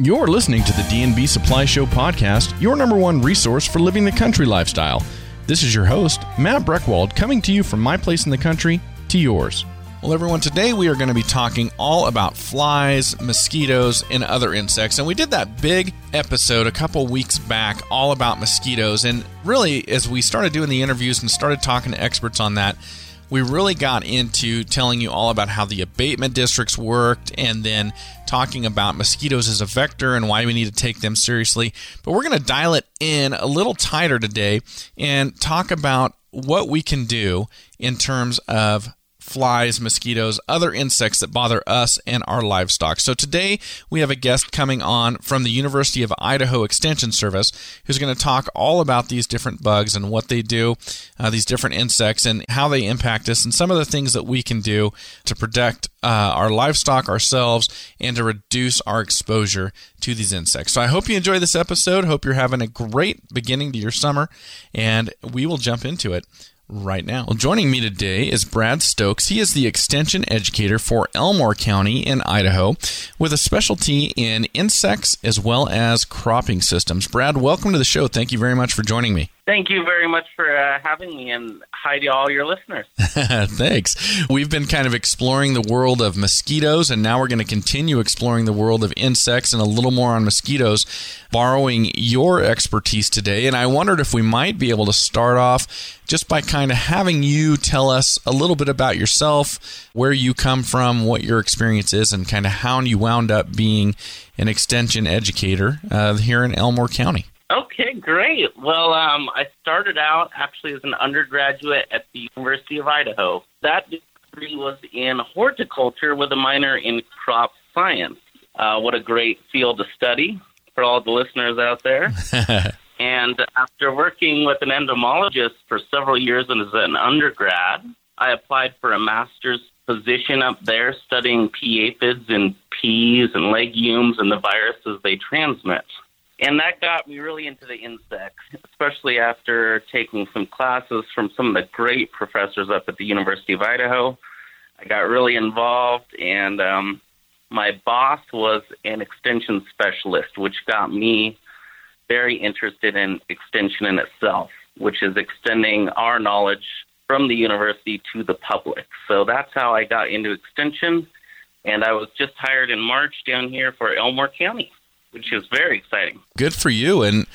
You're listening to the D&B Supply Show podcast, your number one resource for living the country lifestyle. This is your host, Matt Breckwald, coming to you from my place in the country to yours. Well, everyone, today we are going to be talking all about flies, mosquitoes, and other insects. And we did that big episode a couple weeks back all about mosquitoes. And really, as we started doing the interviews and started talking to experts on that, we really got into telling you all about how the abatement districts worked and then talking about mosquitoes as a vector and why we need to take them seriously. But we're going to dial it in a little tighter today and talk about what we can do in terms of flies, mosquitoes, other insects that bother us and our livestock. So today we have a guest coming on from the University of Idaho Extension Service who's going to talk all about these different bugs and what they do, uh, these different insects, and how they impact us, and some of the things that we can do to protect uh, our livestock, ourselves, and to reduce our exposure to these insects. So I hope you enjoy this episode. Hope you're having a great beginning to your summer, and we will jump into it right now. Well, joining me today is Brad Stokes. He is the extension educator for Elmore County in Idaho with a specialty in insects as well as cropping systems. Brad, welcome to the show. Thank you very much for joining me. Thank you very much for uh, having me, and hi to all your listeners. Thanks. We've been kind of exploring the world of mosquitoes, and now we're going to continue exploring the world of insects and a little more on mosquitoes, borrowing your expertise today. And I wondered if we might be able to start off just by kind of having you tell us a little bit about yourself, where you come from, what your experience is, and kind of how you wound up being an extension educator uh, here in Elmore County. Okay, great. Well, um, I started out actually as an undergraduate at the University of Idaho. That degree was in horticulture with a minor in crop science. Uh, what a great field to study for all the listeners out there. and after working with an entomologist for several years as an undergrad, I applied for a master's position up there studying pea aphids and peas and legumes and the viruses they transmit. And that got me really into the insects, especially after taking some classes from some of the great professors up at the University of Idaho. I got really involved, and um, my boss was an extension specialist, which got me very interested in extension in itself, which is extending our knowledge from the university to the public. So that's how I got into extension, and I was just hired in March down here for Elmore County which is very exciting. Good for you. And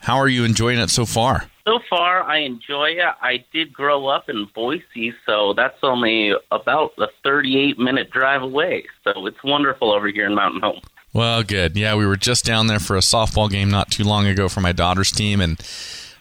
how are you enjoying it so far? So far, I enjoy it. I did grow up in Boise, so that's only about a 38 minute drive away. So it's wonderful over here in Mountain Home. Well, good. Yeah, we were just down there for a softball game not too long ago for my daughter's team, and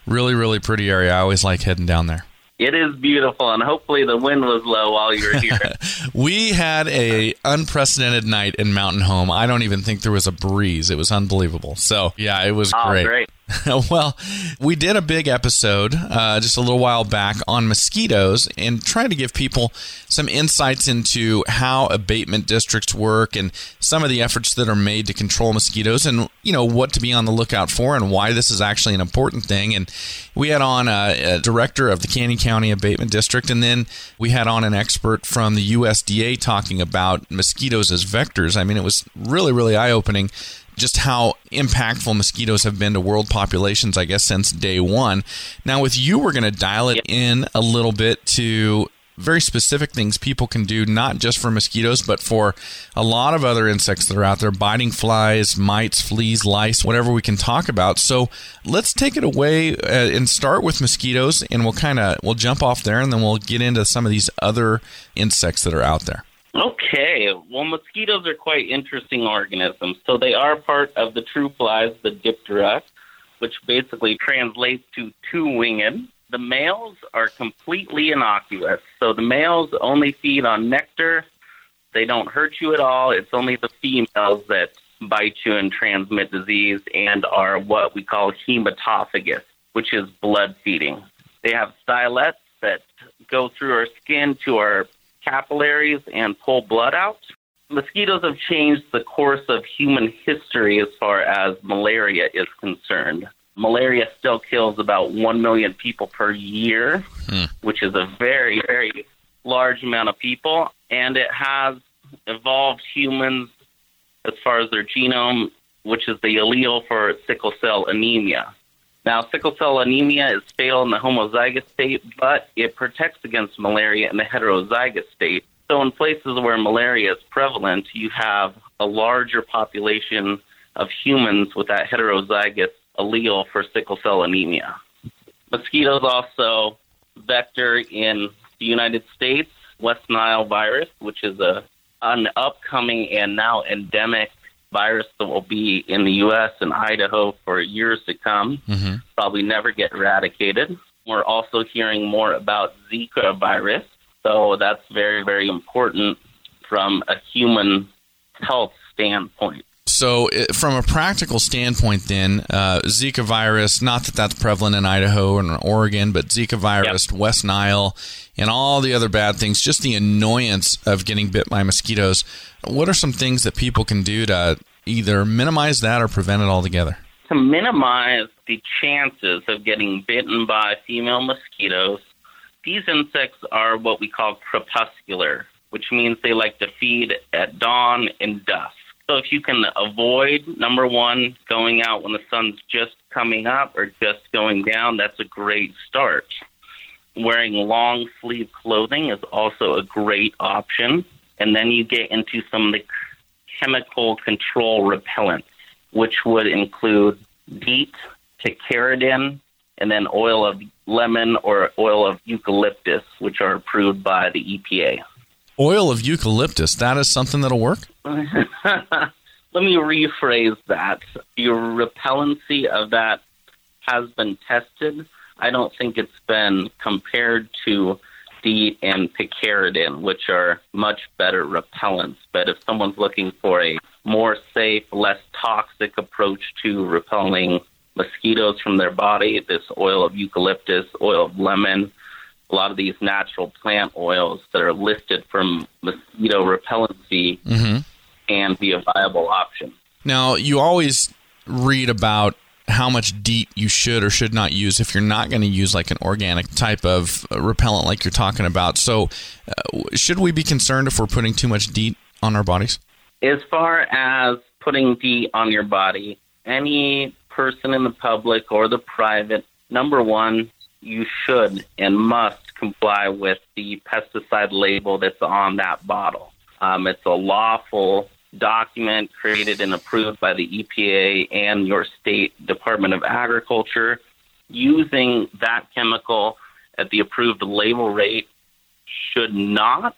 really, really pretty area. I always like heading down there. It is beautiful, and hopefully the wind was low while you were here. we had a unprecedented night in Mountain Home. I don't even think there was a breeze. It was unbelievable. So yeah, it was oh, great. great. well, we did a big episode uh, just a little while back on mosquitoes and trying to give people some insights into how abatement districts work and some of the efforts that are made to control mosquitoes and you know what to be on the lookout for and why this is actually an important thing. And we had on a, a director of the Canyon County Abatement District, and then we had on an expert from the USDA talking about mosquitoes as vectors. I mean, it was really, really eye opening just how impactful mosquitoes have been to world populations, I guess, since day one. Now, with you, we're going to dial it in a little bit to very specific things people can do, not just for mosquitoes, but for a lot of other insects that are out there biting flies, mites, fleas, lice, whatever we can talk about. So let's take it away uh, and start with mosquitoes, and we'll kind of we'll jump off there, and then we'll get into some of these other insects that are out there. Okay, well, mosquitoes are quite interesting organisms. So they are part of the true flies, the Diptera, which basically translates to two winged. The males are completely innocuous. So the males only feed on nectar. They don't hurt you at all. It's only the females that bite you and transmit disease and are what we call hematophagous, which is blood feeding. They have stylets that go through our skin to our capillaries and pull blood out. Mosquitoes have changed the course of human history as far as malaria is concerned. Malaria still kills about 1 million people per year, hmm. which is a very, very large amount of people. And it has evolved humans as far as their genome which is the allele for sickle cell anemia. Now, sickle cell anemia is fatal in the homozygous state, but it protects against malaria in the heterozygous state. So, in places where malaria is prevalent, you have a larger population of humans with that heterozygous allele for sickle cell anemia. Mosquitoes also vector in the United States West Nile virus, which is a an upcoming and now endemic virus that will be in the U.S. and Idaho for years to come. Mm-hmm. Probably never get eradicated. We're also hearing more about Zika virus, so that's very very important from a human health standpoint. So, from a practical standpoint, then uh, Zika virus, not that that's prevalent in Idaho and Oregon, but Zika virus, yep. West Nile, and all the other bad things, just the annoyance of getting bit by mosquitoes. What are some things that people can do to either minimize that or prevent it altogether? To minimize the chances of getting bitten by female mosquitoes, these insects are what we call crepuscular, which means they like to feed at dawn and dusk. So if you can avoid number one going out when the sun's just coming up or just going down, that's a great start. Wearing long sleeve clothing is also a great option. And then you get into some of the chemical control repellents, which would include DEET, picaridin, and then oil of lemon or oil of eucalyptus, which are approved by the EPA. Oil of eucalyptus, that is something that'll work? Let me rephrase that. Your repellency of that has been tested. I don't think it's been compared to DEET and picaridin, which are much better repellents. But if someone's looking for a more safe, less toxic approach to repelling mosquitoes from their body, this oil of eucalyptus, oil of lemon, a lot of these natural plant oils that are listed from mosquito repellency mm-hmm. and be a viable option. Now, you always read about how much DEET you should or should not use if you're not going to use like an organic type of repellent like you're talking about. So, uh, should we be concerned if we're putting too much DEET on our bodies? As far as putting DEET on your body, any person in the public or the private, number one, you should and must comply with the pesticide label that's on that bottle. Um, it's a lawful document created and approved by the EPA and your state Department of Agriculture. Using that chemical at the approved label rate should not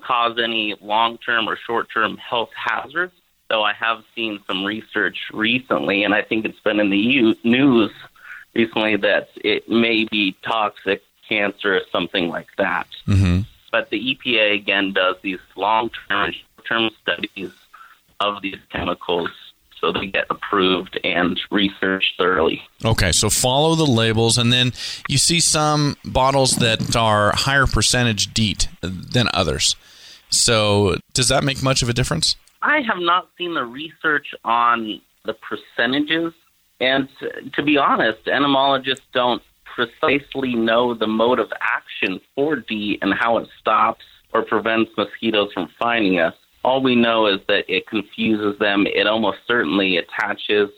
cause any long term or short term health hazards. Though I have seen some research recently, and I think it's been in the news recently that it may be toxic, cancer, or something like that. Mm-hmm. But the EPA again does these long-term, term studies of these chemicals so they get approved and researched thoroughly. Okay, so follow the labels, and then you see some bottles that are higher percentage DEET than others. So, does that make much of a difference? I have not seen the research on the percentages and to be honest, entomologists don't precisely know the mode of action for D and how it stops or prevents mosquitoes from finding us. All we know is that it confuses them. It almost certainly attaches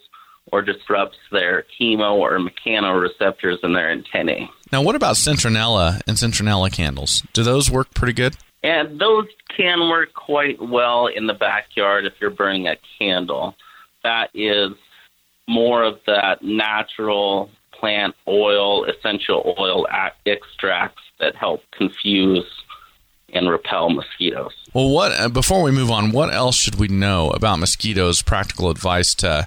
or disrupts their chemo or mechanoreceptors in their antennae. Now, what about citronella and citronella candles? Do those work pretty good? And those can work quite well in the backyard if you're burning a candle. That is more of that natural plant oil, essential oil extracts that help confuse and repel mosquitoes. Well, what uh, before we move on, what else should we know about mosquitoes? Practical advice to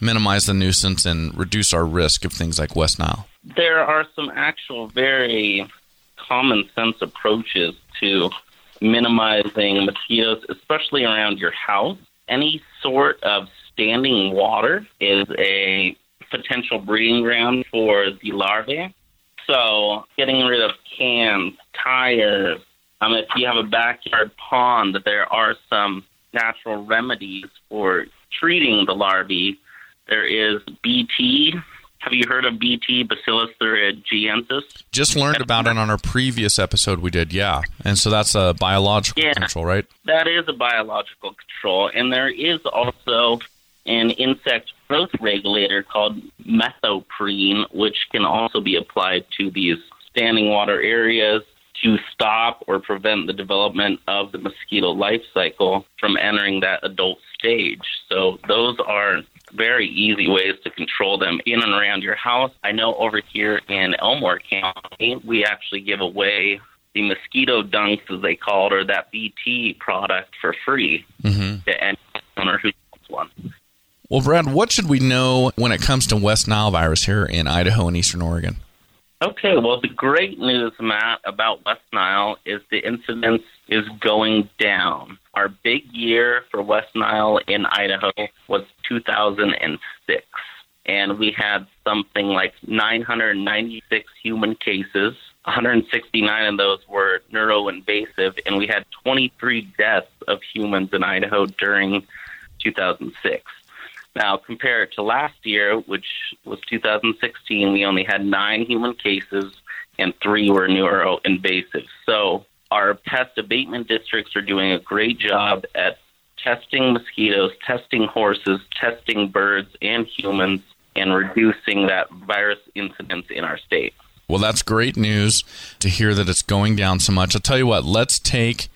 minimize the nuisance and reduce our risk of things like West Nile. There are some actual very common sense approaches to minimizing mosquitoes, especially around your house. Any sort of standing water is a potential breeding ground for the larvae. So, getting rid of cans, tires, um, if you have a backyard pond, there are some natural remedies for treating the larvae. There is BT. Have you heard of BT, Bacillus thuringiensis? Just learned about it on our previous episode we did, yeah. And so that's a biological yeah, control, right? That is a biological control. And there is also an insect growth regulator called methoprene, which can also be applied to these standing water areas to stop or prevent the development of the mosquito life cycle from entering that adult stage. So those are very easy ways to control them in and around your house. I know over here in Elmore County, we actually give away the mosquito dunks, as they call it, or that BT product for free mm-hmm. to any owner who wants one. Well, Brad, what should we know when it comes to West Nile virus here in Idaho and Eastern Oregon? Okay, well, the great news, Matt, about West Nile is the incidence is going down. Our big year for West Nile in Idaho was 2006, and we had something like 996 human cases. 169 of those were neuroinvasive, and we had 23 deaths of humans in Idaho during 2006. Now, compared to last year, which was 2016, we only had nine human cases and three were neuroinvasive. So, our pest abatement districts are doing a great job at testing mosquitoes, testing horses, testing birds and humans, and reducing that virus incidence in our state. Well, that's great news to hear that it's going down so much. I'll tell you what, let's take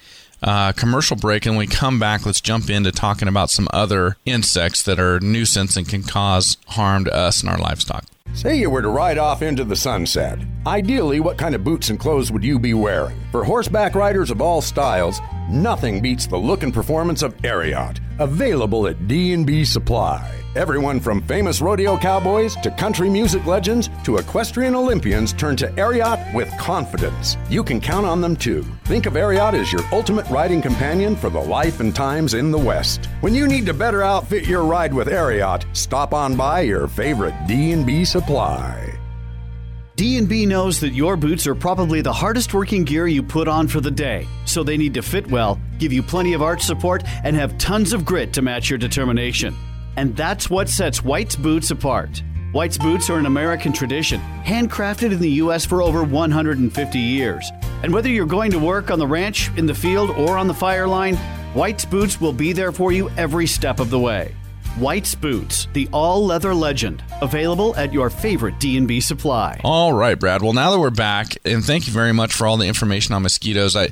uh, commercial break, and when we come back, let's jump into talking about some other insects that are nuisance and can cause harm to us and our livestock. Say you were to ride off into the sunset. Ideally, what kind of boots and clothes would you be wearing? For horseback riders of all styles, nothing beats the look and performance of Ariat, available at D&B Supply. Everyone from famous rodeo cowboys to country music legends to equestrian Olympians turn to Ariat with confidence. You can count on them too. Think of Ariat as your ultimate riding companion for the life and times in the West. When you need to better outfit your ride with Ariat, stop on by your favorite D&B supply. D&B knows that your boots are probably the hardest working gear you put on for the day, so they need to fit well, give you plenty of arch support, and have tons of grit to match your determination. And that's what sets White's boots apart. White's boots are an American tradition, handcrafted in the U.S. for over 150 years. And whether you're going to work on the ranch, in the field, or on the fire line, White's boots will be there for you every step of the way. White's Boots, the all-leather legend, available at your favorite D&B supply. All right, Brad. Well, now that we're back, and thank you very much for all the information on mosquitoes. I,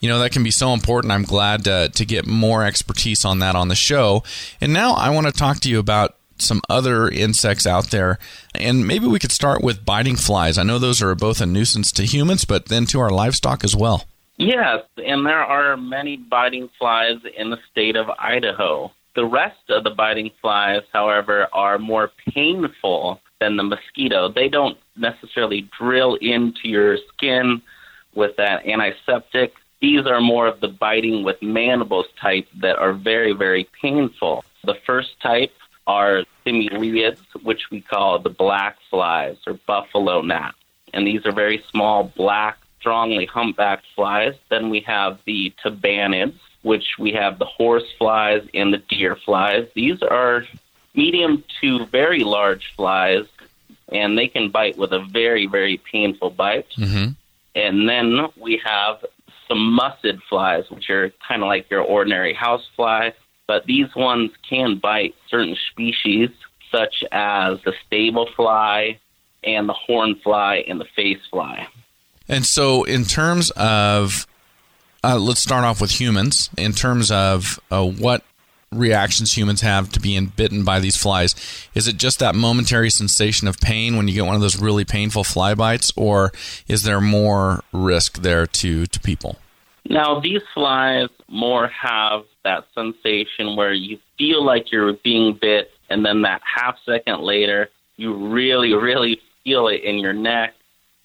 you know, that can be so important. I'm glad to, to get more expertise on that on the show. And now I want to talk to you about some other insects out there, and maybe we could start with biting flies. I know those are both a nuisance to humans, but then to our livestock as well. Yes, and there are many biting flies in the state of Idaho. The rest of the biting flies, however, are more painful than the mosquito. They don't necessarily drill into your skin with that antiseptic. These are more of the biting with mandibles type that are very, very painful. The first type are simuliids, which we call the black flies or buffalo gnats. And these are very small, black, strongly humpbacked flies. Then we have the tabanids, which we have the horse flies and the deer flies. These are medium to very large flies, and they can bite with a very, very painful bite. Mm-hmm. And then we have some muscid flies, which are kind of like your ordinary house fly, but these ones can bite certain species, such as the stable fly and the horn fly and the face fly. And so, in terms of uh, let's start off with humans in terms of uh, what reactions humans have to being bitten by these flies. Is it just that momentary sensation of pain when you get one of those really painful fly bites, or is there more risk there to, to people? Now, these flies more have that sensation where you feel like you're being bit, and then that half second later, you really, really feel it in your neck,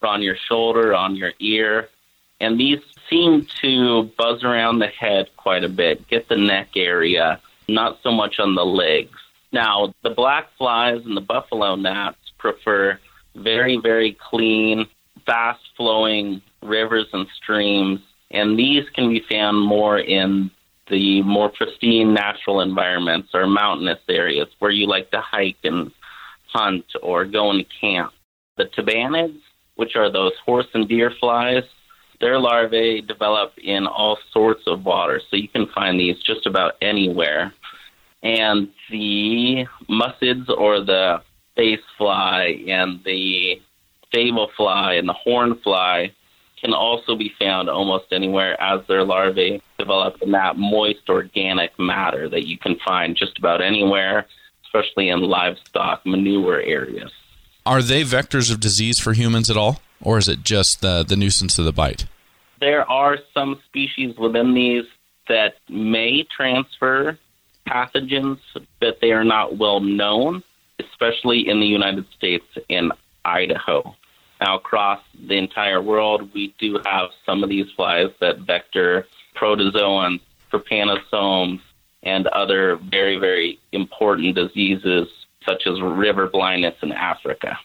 on your shoulder, on your ear. And these seem to buzz around the head quite a bit, get the neck area, not so much on the legs. Now, the black flies and the buffalo gnats prefer very, very clean, fast flowing rivers and streams, and these can be found more in the more pristine natural environments or mountainous areas where you like to hike and hunt or go into camp. The tabanids, which are those horse and deer flies, their larvae develop in all sorts of water, so you can find these just about anywhere. And the muscids or the face fly and the stable fly and the horn fly can also be found almost anywhere as their larvae develop in that moist organic matter that you can find just about anywhere, especially in livestock manure areas. Are they vectors of disease for humans at all, or is it just the, the nuisance of the bite? There are some species within these that may transfer pathogens, but they are not well known, especially in the United States and Idaho. Now, across the entire world, we do have some of these flies that vector protozoans, trypanosomes, and other very, very important diseases such as river blindness in Africa.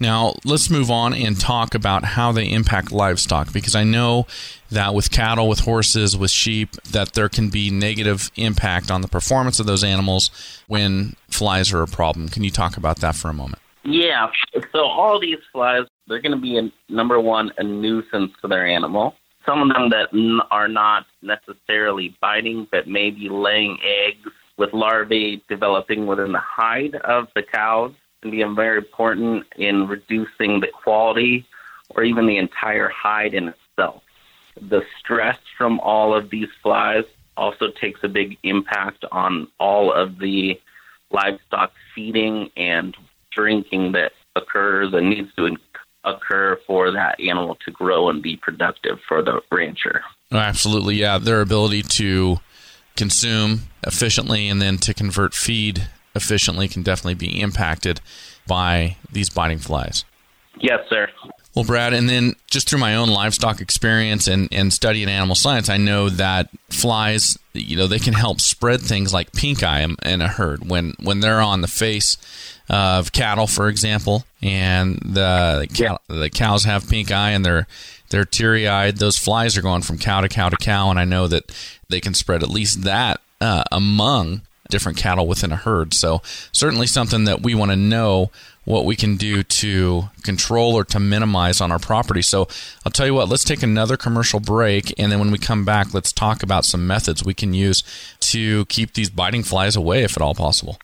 Now, let's move on and talk about how they impact livestock because I know that with cattle, with horses, with sheep, that there can be negative impact on the performance of those animals when flies are a problem. Can you talk about that for a moment? Yeah. So all these flies, they're going to be a, number one a nuisance to their animal. Some of them that are not necessarily biting, but maybe laying eggs with larvae developing within the hide of the cows can be very important in reducing the quality or even the entire hide in itself. The stress from all of these flies also takes a big impact on all of the livestock feeding and drinking that occurs and needs to occur for that animal to grow and be productive for the rancher. Oh, absolutely, yeah. Their ability to consume efficiently and then to convert feed efficiently can definitely be impacted by these biting flies. Yes, sir. Well, Brad, and then just through my own livestock experience and, and study in animal science, I know that flies, you know, they can help spread things like pink eye in a herd when when they're on the face of cattle, for example, and the cow, yeah. the cows have pink eye and they're they're teary eyed. Those flies are going from cow to cow to cow, and I know that they can spread at least that uh, among different cattle within a herd. So certainly something that we want to know what we can do to control or to minimize on our property. So I'll tell you what, let's take another commercial break and then when we come back, let's talk about some methods we can use to keep these biting flies away if at all possible.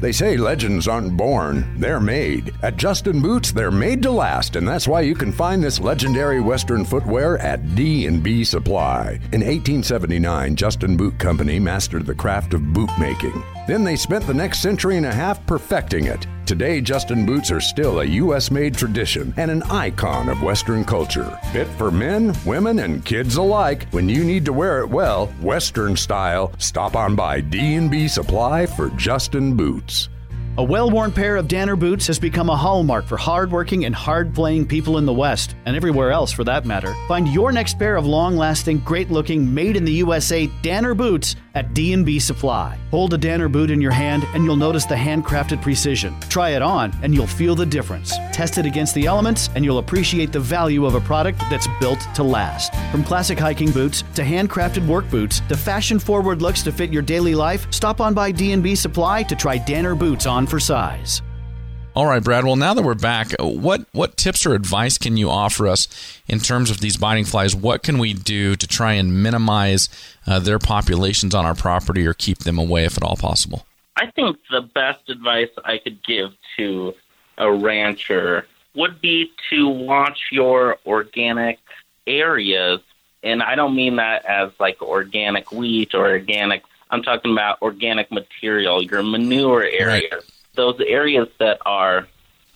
They say legends aren't born, they're made. At Justin Boots, they're made to last, and that's why you can find this legendary Western footwear at D&B Supply. In 1879, Justin Boot Company mastered the craft of boot making. Then they spent the next century and a half perfecting it. Today, Justin boots are still a U.S. made tradition and an icon of Western culture. Fit for men, women, and kids alike. When you need to wear it well, Western style, stop on by D&B Supply for Justin Boots. A well worn pair of Danner boots has become a hallmark for hard-working and hard playing people in the West, and everywhere else for that matter. Find your next pair of long lasting, great looking, made in the USA Danner boots at D&B Supply. Hold a Danner boot in your hand and you'll notice the handcrafted precision. Try it on and you'll feel the difference. Test it against the elements and you'll appreciate the value of a product that's built to last. From classic hiking boots to handcrafted work boots to fashion forward looks to fit your daily life, stop on by D&B Supply to try Danner boots on for size. All right, Brad. Well, now that we're back, what what tips or advice can you offer us in terms of these biting flies? What can we do to try and minimize uh, their populations on our property or keep them away if at all possible? I think the best advice I could give to a rancher would be to watch your organic areas. And I don't mean that as like organic wheat or organic, I'm talking about organic material, your manure areas. Right those areas that are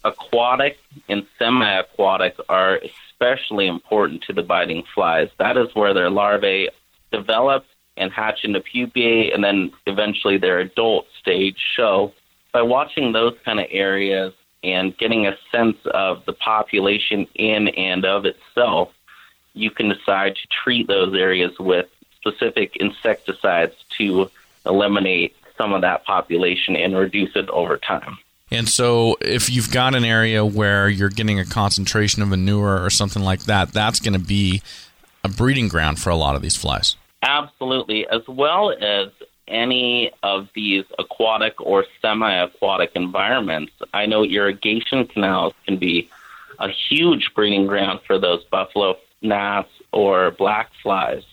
aquatic and semi-aquatic are especially important to the biting flies. That is where their larvae develop and hatch into pupae, and then eventually their adult stage show. By watching those kind of areas and getting a sense of the population in and of itself, you can decide to treat those areas with specific insecticides to eliminate some of that population and reduce it over time. And so, if you've got an area where you're getting a concentration of manure or something like that, that's going to be a breeding ground for a lot of these flies. Absolutely, as well as any of these aquatic or semi aquatic environments. I know irrigation canals can be a huge breeding ground for those buffalo gnats or black flies.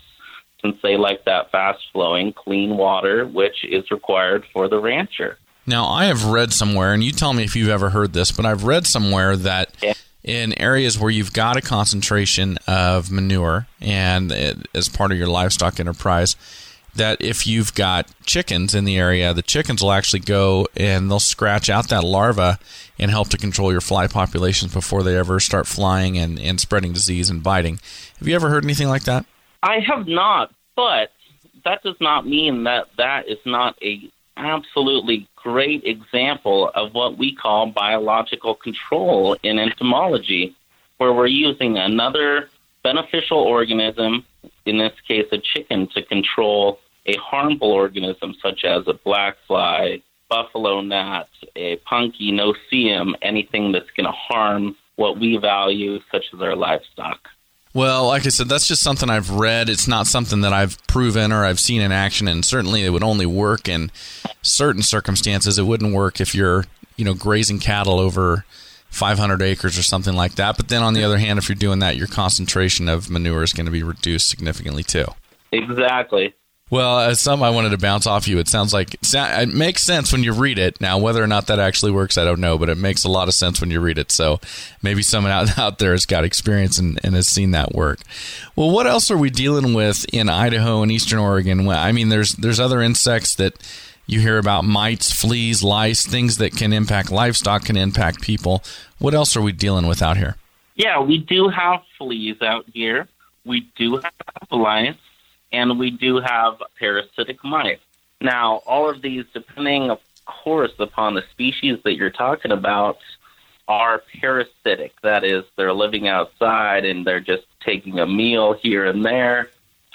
Since they like that fast flowing, clean water, which is required for the rancher. Now, I have read somewhere, and you tell me if you've ever heard this, but I've read somewhere that Yeah. in areas where you've got a concentration of manure and it, as part of your livestock enterprise, that if you've got chickens in the area, the chickens will actually go and they'll scratch out that larva and help to control your fly populations before they ever start flying and, and spreading disease and biting. Have you ever heard anything like that? I have not, but that does not mean that that is not a absolutely great example of what we call biological control in entomology, where we're using another beneficial organism, in this case a chicken, to control a harmful organism such as a black fly, buffalo gnat, a punky no-see-um, anything that's going to harm what we value, such as our livestock. Well, like I said, that's just something I've read. It's not something that I've proven or I've seen in action, and certainly it would only work in certain circumstances. It wouldn't work if you're, you know, grazing cattle over 500 acres or something like that. But then on the other hand, if you're doing that, your concentration of manure is going to be reduced significantly too. Exactly. Well, as some I wanted to bounce off you. It sounds like it makes sense when you read it. Now, whether or not that actually works, I don't know, but it makes a lot of sense when you read it. So maybe someone out, out there has got experience and, and has seen that work. Well, what else are we dealing with in Idaho and Eastern Oregon? I mean, there's there's other insects that you hear about mites, fleas, lice, things that can impact livestock, can impact people. What else are we dealing with out here? Yeah, we do have fleas out here. We do have lice, and we do have parasitic mice. Now, all of these, depending, of course, upon the species that you're talking about, are parasitic. That is, they're living outside and they're just taking a meal here and there.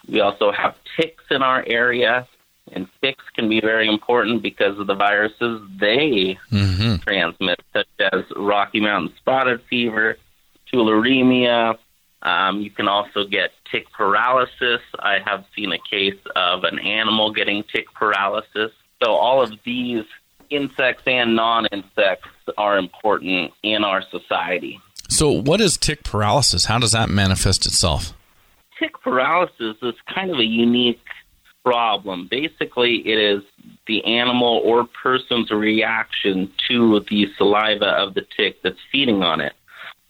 We also have ticks in our area, and ticks can be very important because of the viruses they Mm-hmm. transmit, such as Rocky Mountain spotted fever, tularemia. Um, you can also get tick paralysis. I have seen a case of an animal getting tick paralysis. So all of these insects and non-insects are important in our society. So, what is tick paralysis? How does that manifest itself? tick paralysis is kind of a unique problem. Basically, it is the animal or person's reaction to the saliva of the tick that's feeding on it.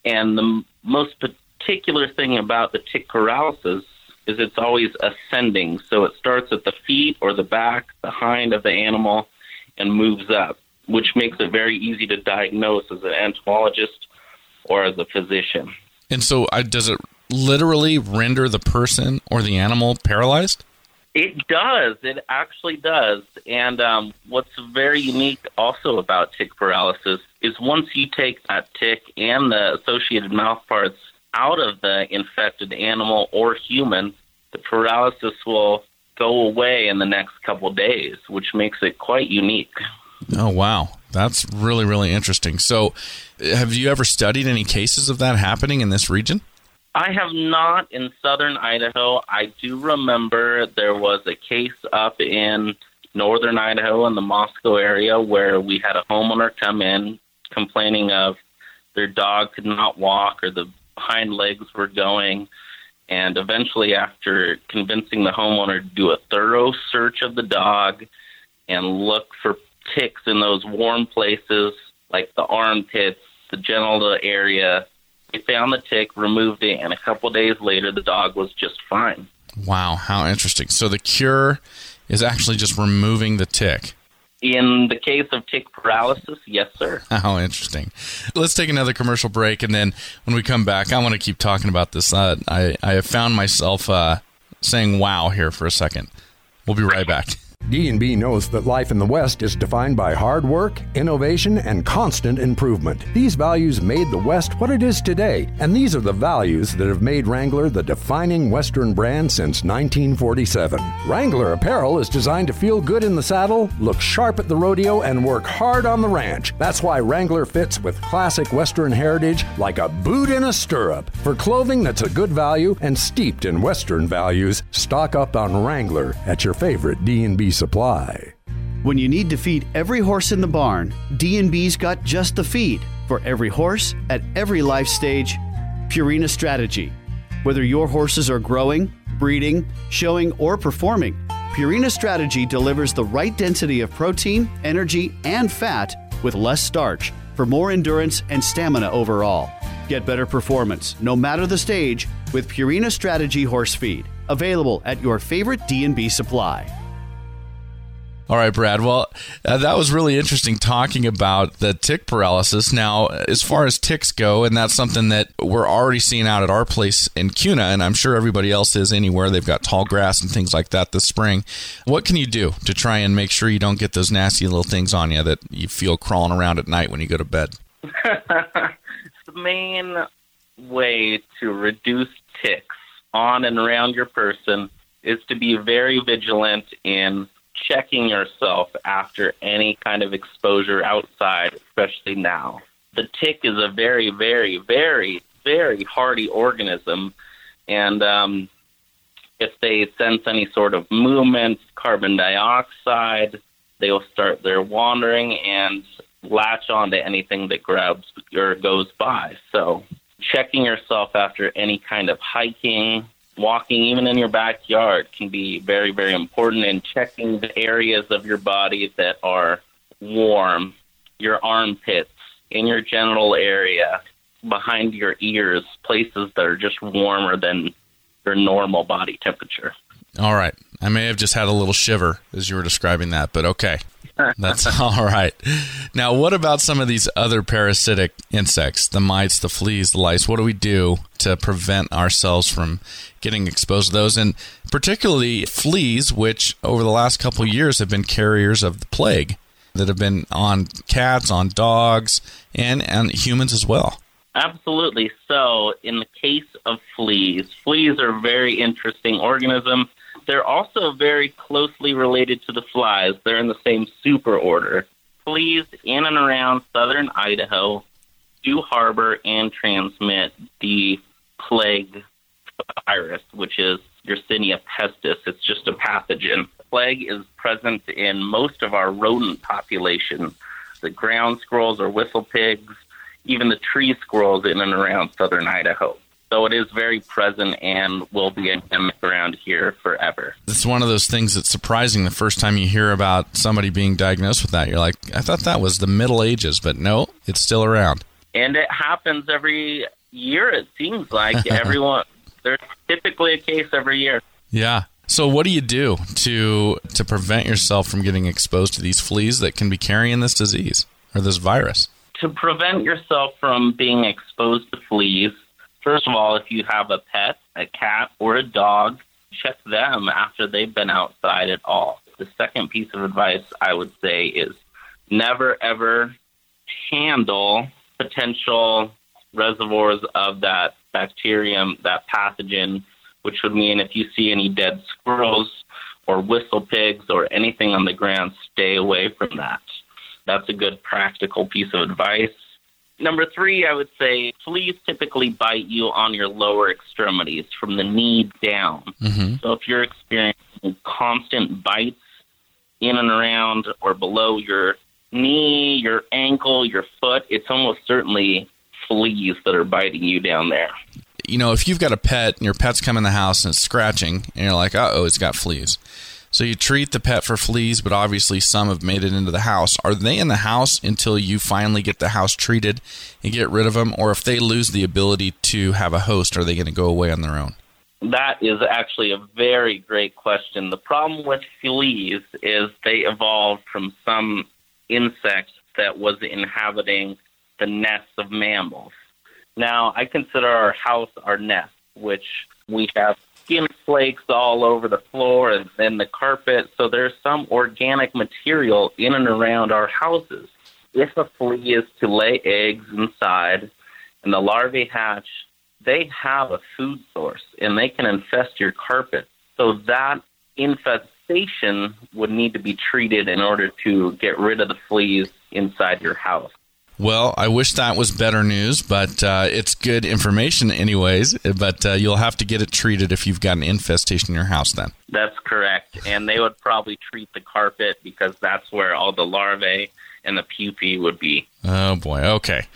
And the most particular thing about the tick paralysis is it's always ascending. So it starts at the feet or the back, the hind of the animal, and moves up, which makes it very easy to diagnose as an entomologist or as a physician. And so, I, does it literally render the person or the animal paralyzed? It does. It actually does. And um, what's very unique also about tick paralysis is once you take that tick and the associated mouth parts out of the infected animal or human, the paralysis will go away in the next couple days, which makes it quite unique. Oh, wow. That's really, really interesting. So, have you ever studied any cases of that happening in this region? I have not in southern Idaho. I do remember there was a case up in northern Idaho in the Moscow area where we had a homeowner come in complaining of their dog could not walk or the hind legs were going. And eventually, after convincing the homeowner to do a thorough search of the dog and look for ticks in those warm places like the armpits, the genital area, they found the tick, removed it, and a couple days later, the dog was just fine. Wow, how interesting. So, the cure is actually just removing the tick. In the case of tick paralysis, yes, sir. How interesting. Let's take another commercial break, and then when we come back, I want to keep talking about this. Uh, I, I have found myself uh, saying wow here for a second. We'll be right back. D&B knows that life in the West is defined by hard work, innovation, and constant improvement. These values made the West what it is today, and these are the values that have made Wrangler the defining Western brand since 1947. Wrangler apparel is designed to feel good in the saddle, look sharp at the rodeo, and work hard on the ranch. That's why Wrangler fits with classic Western heritage like a boot in a stirrup. For clothing that's a good value and steeped in Western values, stock up on Wrangler at your favorite D&B supply. When you need to feed every horse in the barn, D&B's got just the feed for every horse at every life stage. Purina Strategy. Whether your horses are growing, breeding, showing, or performing, Purina Strategy delivers the right density of protein, energy, and fat with less starch for more endurance and stamina overall. Get better performance, no matter the stage, with Purina Strategy Horse Feed. Available at your favorite D&B supply. All right, Brad. Well, uh, that was really interesting talking about the tick paralysis. Now, as far as ticks go, and that's something that we're already seeing out at our place in Kuna, and I'm sure everybody else is anywhere. They've got tall grass and things like that this spring. What can you do to try and make sure you don't get those nasty little things on you that you feel crawling around at night when you go to bed? the main way to reduce ticks on and around your person is to be very vigilant in checking yourself after any kind of exposure outside, especially now. The tick is a very, very, very, very hardy organism, and um, if they sense any sort of movement, carbon dioxide, they will start their wandering and latch onto anything that grabs or goes by. So, checking yourself after any kind of hiking, walking even in your backyard can be very, very important and checking the areas of your body that are warm, your armpits, in your genital area, behind your ears, places that are just warmer than your normal body temperature. All right. I may have just had a little shiver as you were describing that, but okay. That's all right. Now, what about some of these other parasitic insects, the mites, the fleas, the lice? What do we do to prevent ourselves from getting exposed to those? And particularly fleas, which over the last couple years have been carriers of the plague that have been on cats, on dogs, and, and humans as well. Absolutely. So, in the case of fleas, fleas are very interesting organism they're also very closely related to the flies. They're in the same super order. Fleas in and around southern Idaho do harbor and transmit the plague virus, which is Yersinia pestis. It's just a pathogen. Plague is present in most of our rodent population. The ground squirrels or whistle pigs, even the tree squirrels in and around southern Idaho. So it is very present and will be endemic around here forever. It's one of those things that's surprising the first time you hear about somebody being diagnosed with that. You're like, I thought that was the Middle Ages, but no, it's still around. And it happens every year, it seems like. Everyone, there's typically a case every year. Yeah. So what do you do to to prevent yourself from getting exposed to these fleas that can be carrying this disease or this virus? To prevent yourself from being exposed to fleas, First of all, if you have a pet, a cat, or a dog, check them after they've been outside at all. The second piece of advice I would say is never ever handle potential reservoirs of that bacterium, that pathogen, which would mean if you see any dead squirrels or whistle pigs or anything on the ground, stay away from that. That's a good practical piece of advice. Number three, I would say fleas typically bite you on your lower extremities from the knee down. Mm-hmm. So if you're experiencing constant bites in and around or below your knee, your ankle, your foot, it's almost certainly fleas that are biting you down there. You know, if you've got a pet and your pet's come in the house and it's scratching, and you're like, uh oh, it's got fleas so you treat the pet for fleas, but obviously some have made it into the house. Are they in the house until you finally get the house treated and get rid of them? Or if they lose the ability to have a host, are they going to go away on their own? That is actually a very great question. The problem with fleas is they evolved from some insect that was inhabiting the nests of mammals. Now, I consider our house our nest, which we have skin flakes all over the floor and then the carpet. So there's some organic material in and around our houses. If a flea is to lay eggs inside and the larvae hatch, they have a food source and they can infest your carpet. So that infestation would need to be treated in order to get rid of the fleas inside your house. Well, I wish that was better news, but uh, it's good information, anyways. But uh, you'll have to get it treated if you've got an infestation in your house, then. That's correct. And they would probably treat the carpet because that's where all the larvae and the pupae would be. Oh boy. Okay.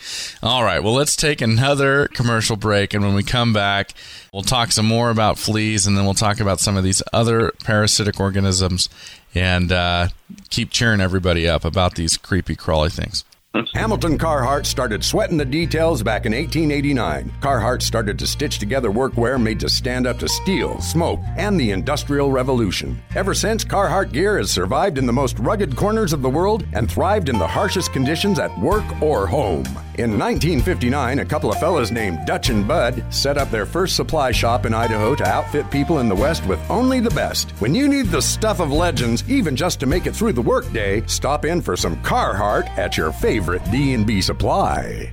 All right. Well, let's take another commercial break, and when we come back, we'll talk some more about fleas, and then we'll talk about some of these other parasitic organisms, and uh, keep cheering everybody up about these creepy crawly things. Hamilton Carhartt started sweating the details back in 1889. Carhartt started to stitch together workwear made to stand up to steel, smoke, and the Industrial Revolution. Ever since, Carhartt gear has survived in the most rugged corners of the world and thrived in the harshest conditions at work or home. In 1959, a couple of fellas named Dutch and Bud set up their first supply shop in Idaho to outfit people in the West with only the best. When you need the stuff of legends, even just to make it through the workday, stop in for some Carhartt at your favorite D&B supply.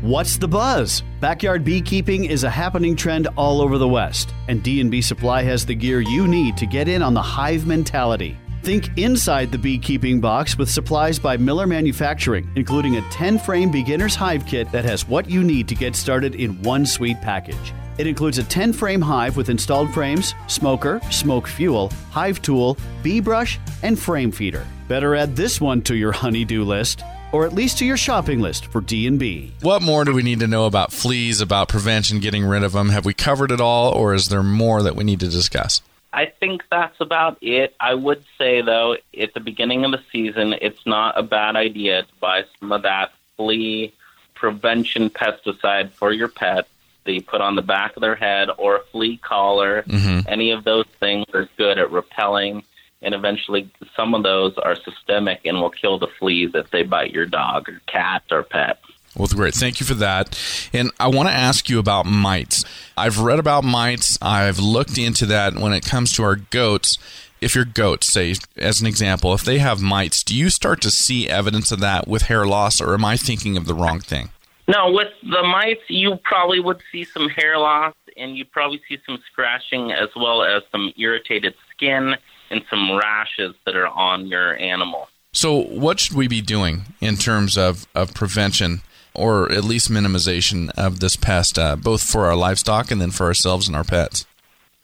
What's the buzz? Backyard beekeeping is a happening trend all over the West, and D&B Supply has the gear you need to get in on the hive mentality. Think inside the beekeeping box with supplies by Miller Manufacturing, including a 10 frame beginner's hive kit that has what you need to get started in one sweet package. It includes a 10 frame hive with installed frames, smoker, smoke fuel, hive tool, bee brush, and frame feeder. Better add this one to your honeydew list or at least to your shopping list for D&B. What more do we need to know about fleas, about prevention, getting rid of them? Have we covered it all or is there more that we need to discuss? I think that's about it. I would say, though, at the beginning of the season, it's not a bad idea to buy some of that flea prevention pesticide for your pet that you put on the back of their head or a flea collar. Mm-hmm. Any of those things are good at repelling, and eventually some of those are systemic and will kill the fleas if they bite your dog or cat or pet. Well, great. Thank you for that. And I want to ask you about mites. I've read about mites. I've looked into that when it comes to our goats. If your goats, say, as an example, if they have mites, do you start to see evidence of that with hair loss, or am I thinking of the wrong thing? No, with the mites, you probably would see some hair loss and you'd probably see some scratching as well as some irritated skin and some rashes that are on your animal. So, what should we be doing in terms of, of prevention or at least minimization of this pest, uh, both for our livestock and then for ourselves and our pets?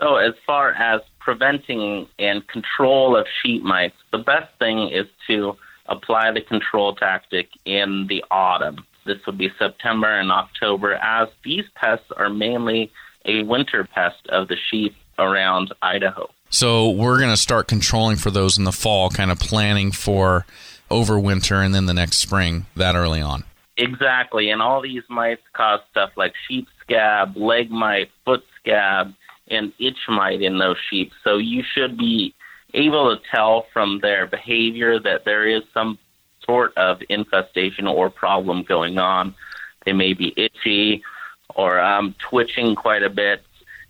So, as far as preventing and control of sheep mites, the best thing is to apply the control tactic in the autumn. This would be September and October, as these pests are mainly a winter pest of the sheep around Idaho. So, we're going to start controlling for those in the fall, kind of planning for over winter and then the next spring that early on. Exactly, and all these mites cause stuff like sheep scab, leg mite, foot scab, and itch mite in those sheep. So you should be able to tell from their behavior that there is some sort of infestation or problem going on. They may be itchy or um, twitching quite a bit,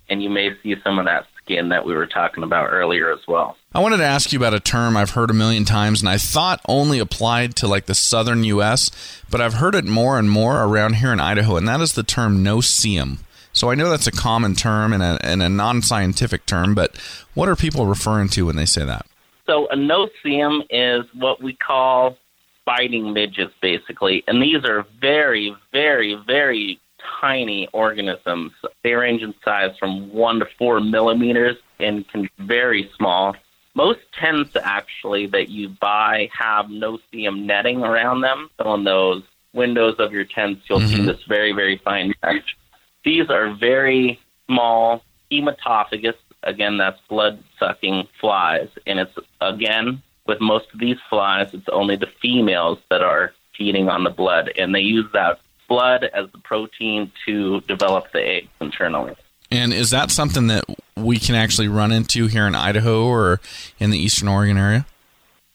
and you may see some of that skin that we were talking about earlier as well. I wanted to ask you about a term I've heard a million times, and I thought only applied to like the southern U.S., but I've heard it more and more around here in Idaho, and that is the term no-see-um. So I know that's a common term and a, and a non-scientific term, but what are people referring to when they say that? So a no-see-um is what we call biting midges, basically, and these are very, very, very tiny organisms. They range in size from one to four millimeters and can be very small. Most tents actually that you buy have no-see-um netting around them. So on those windows of your tents, you'll mm-hmm. see this very, very fine mesh. These are very small hematophagous. Again, that's blood-sucking flies, and it's again with most of these flies, it's only the females that are feeding on the blood, and they use that blood as the protein to develop the eggs internally. And is that something that we can actually run into here in Idaho or in the Eastern Oregon area?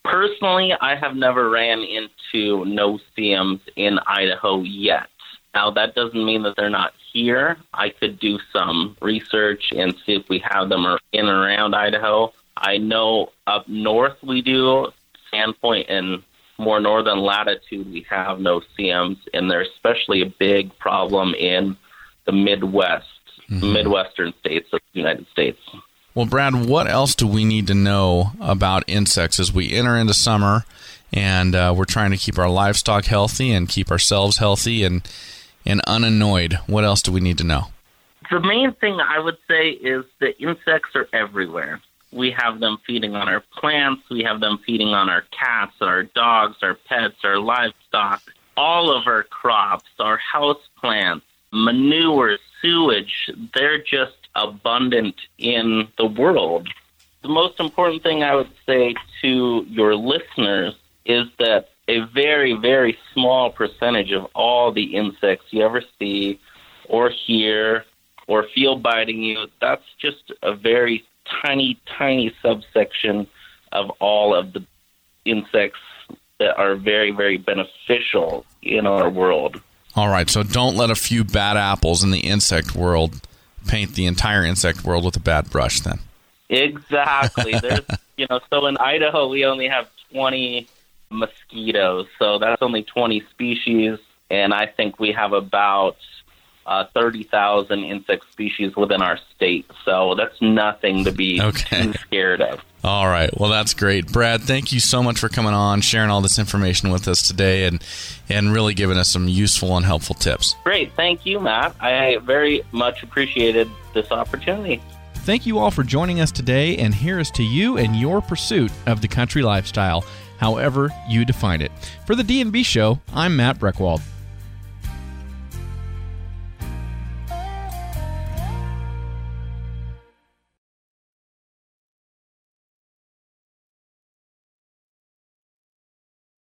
Personally, I have never ran into no-see-ums in Idaho yet. Now, that doesn't mean that they're not here. I could do some research and see if we have them in and around Idaho. I know up north we do, Sandpoint and more northern latitude, we have no-see-ums, and they're especially a big problem in the Midwest, mm-hmm. Midwestern states of the United States. Well, Brad, what else do we need to know about insects as we enter into summer and uh, we're trying to keep our livestock healthy and keep ourselves healthy and, and unannoyed? What else do we need to know? The main thing I would say is that insects are everywhere. We have them feeding on our plants. We have them feeding on our cats, our dogs, our pets, our livestock, all of our crops, our house plants, manure, sewage. They're just abundant in the world. The most important thing I would say to your listeners is that a very, very small percentage of all the insects you ever see or hear or feel biting you, that's just a very tiny, tiny subsection of all of the insects that are very, very beneficial in our world. All right, so don't let a few bad apples in the insect world paint the entire insect world with a bad brush then. Exactly. There's, you know, so in Idaho we only have 20 mosquitoes, so that's only 20 species, and I think we have about uh, 30,000 insect species within our state. So that's nothing to be okay. too scared of. All right. Well, that's great. Brad, thank you so much for coming on, sharing all this information with us today, and, and really giving us some useful and helpful tips. Great. Thank you, Matt. I very much appreciated this opportunity. Thank you all for joining us today, and here's to you and your pursuit of the country lifestyle, however you define it. For the D&B Show, I'm Matt Breckwald.